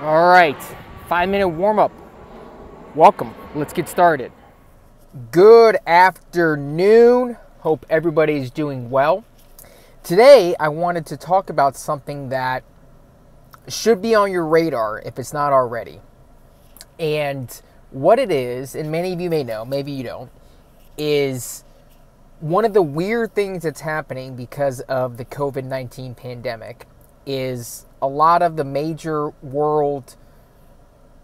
All right, five minute warm up. Welcome. Let's get started. Good afternoon. Hope everybody's doing well. Today, I wanted to talk about something that should be on your radar if it's not already. And what it is, and many of you may know, maybe you don't, is one of the weird things that's happening because of the COVID 19 pandemic is a lot of the major world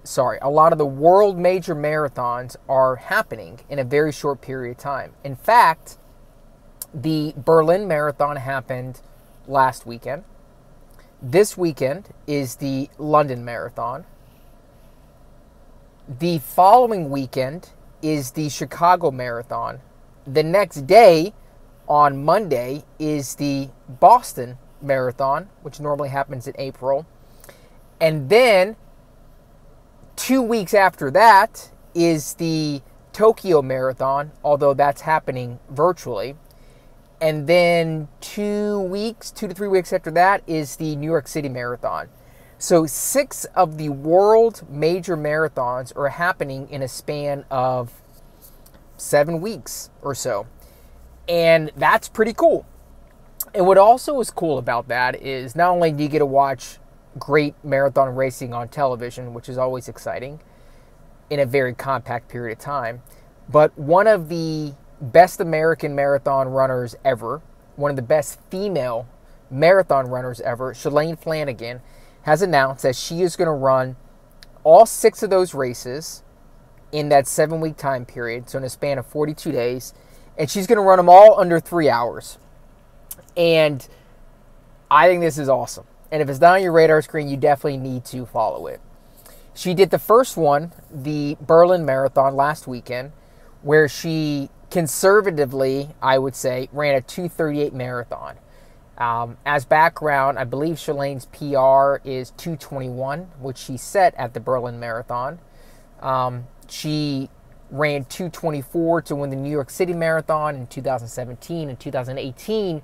sorry, a lot of the world major marathons are happening in a very short period of time. In fact, the Berlin Marathon happened last weekend. This weekend is the London Marathon. The following weekend is the Chicago Marathon. The next day, on Monday, is the Boston Marathon, which normally happens in April. And then, two weeks after that, is the Tokyo Marathon, although that's happening virtually. And then, two weeks, two to three weeks after that, is the New York City Marathon. So, six of the world major marathons are happening in a span of seven weeks or so. And that's pretty cool. And what also is cool about that is not only do you get to watch great marathon racing on television, which is always exciting in a very compact period of time, but one of the best American marathon runners ever, one of the best female marathon runners ever, Shalane Flanagan, has announced that she is going to run all six of those races in that seven week time period, so in a span of 42 days, and she's going to run them all under three hours. And I think this is awesome. And if it's not on your radar screen, you definitely need to follow it. She did the first one, the Berlin Marathon last weekend, where she conservatively, I would say, ran a 238 marathon. Um, as background, I believe Shalane's PR is 221, which she set at the Berlin Marathon. Um, she ran 224 to win the New York City Marathon in 2017 and 2018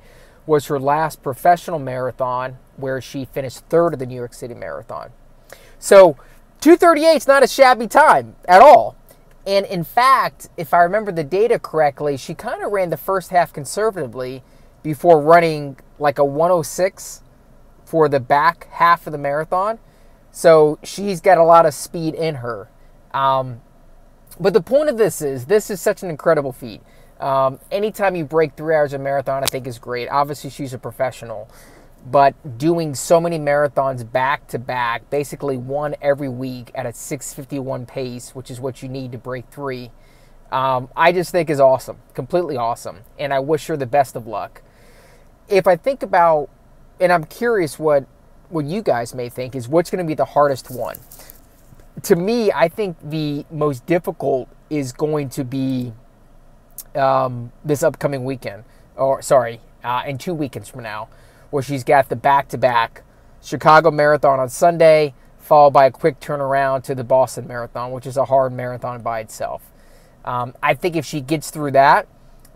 was her last professional marathon where she finished third of the New York City Marathon. So 238 is not a shabby time at all. And in fact, if I remember the data correctly, she kind of ran the first half conservatively before running like a 106 for the back half of the marathon. So she's got a lot of speed in her. Um, but the point of this is, this is such an incredible feat. Um, anytime you break three hours of marathon, I think is great. Obviously, she's a professional, but doing so many marathons back to back, basically one every week at a 6:51 pace, which is what you need to break three, um, I just think is awesome, completely awesome, and I wish her the best of luck. If I think about, and I'm curious what what you guys may think is what's going to be the hardest one. To me, I think the most difficult is going to be um, this upcoming weekend, or sorry, uh, in two weekends from now, where she's got the back to back Chicago Marathon on Sunday, followed by a quick turnaround to the Boston Marathon, which is a hard marathon by itself. Um, I think if she gets through that,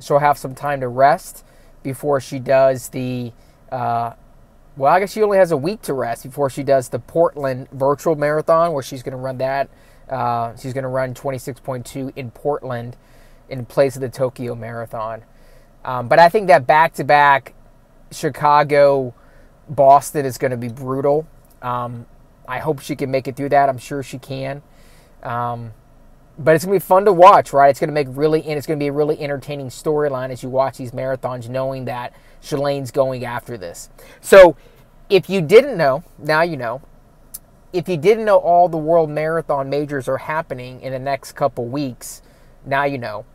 she'll have some time to rest before she does the. Uh, well, I guess she only has a week to rest before she does the Portland Virtual Marathon, where she's going to run that. Uh, she's going to run 26.2 in Portland in place of the Tokyo Marathon. Um, but I think that back to back Chicago Boston is going to be brutal. Um, I hope she can make it through that. I'm sure she can. Um, but it's going to be fun to watch, right? It's going to make really, and it's going to be a really entertaining storyline as you watch these marathons, knowing that Shalane's going after this. So, if you didn't know, now you know. If you didn't know, all the world marathon majors are happening in the next couple weeks. Now you know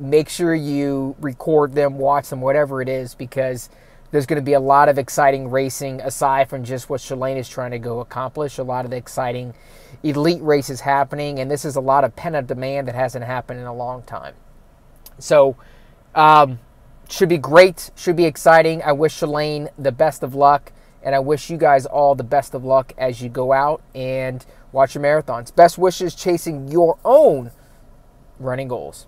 make sure you record them, watch them, whatever it is, because there's going to be a lot of exciting racing aside from just what Shalane is trying to go accomplish. A lot of the exciting elite races happening, and this is a lot of pent up demand that hasn't happened in a long time. So, um, should be great, should be exciting. I wish Shalane the best of luck, and I wish you guys all the best of luck as you go out and watch your marathons. Best wishes chasing your own running goals.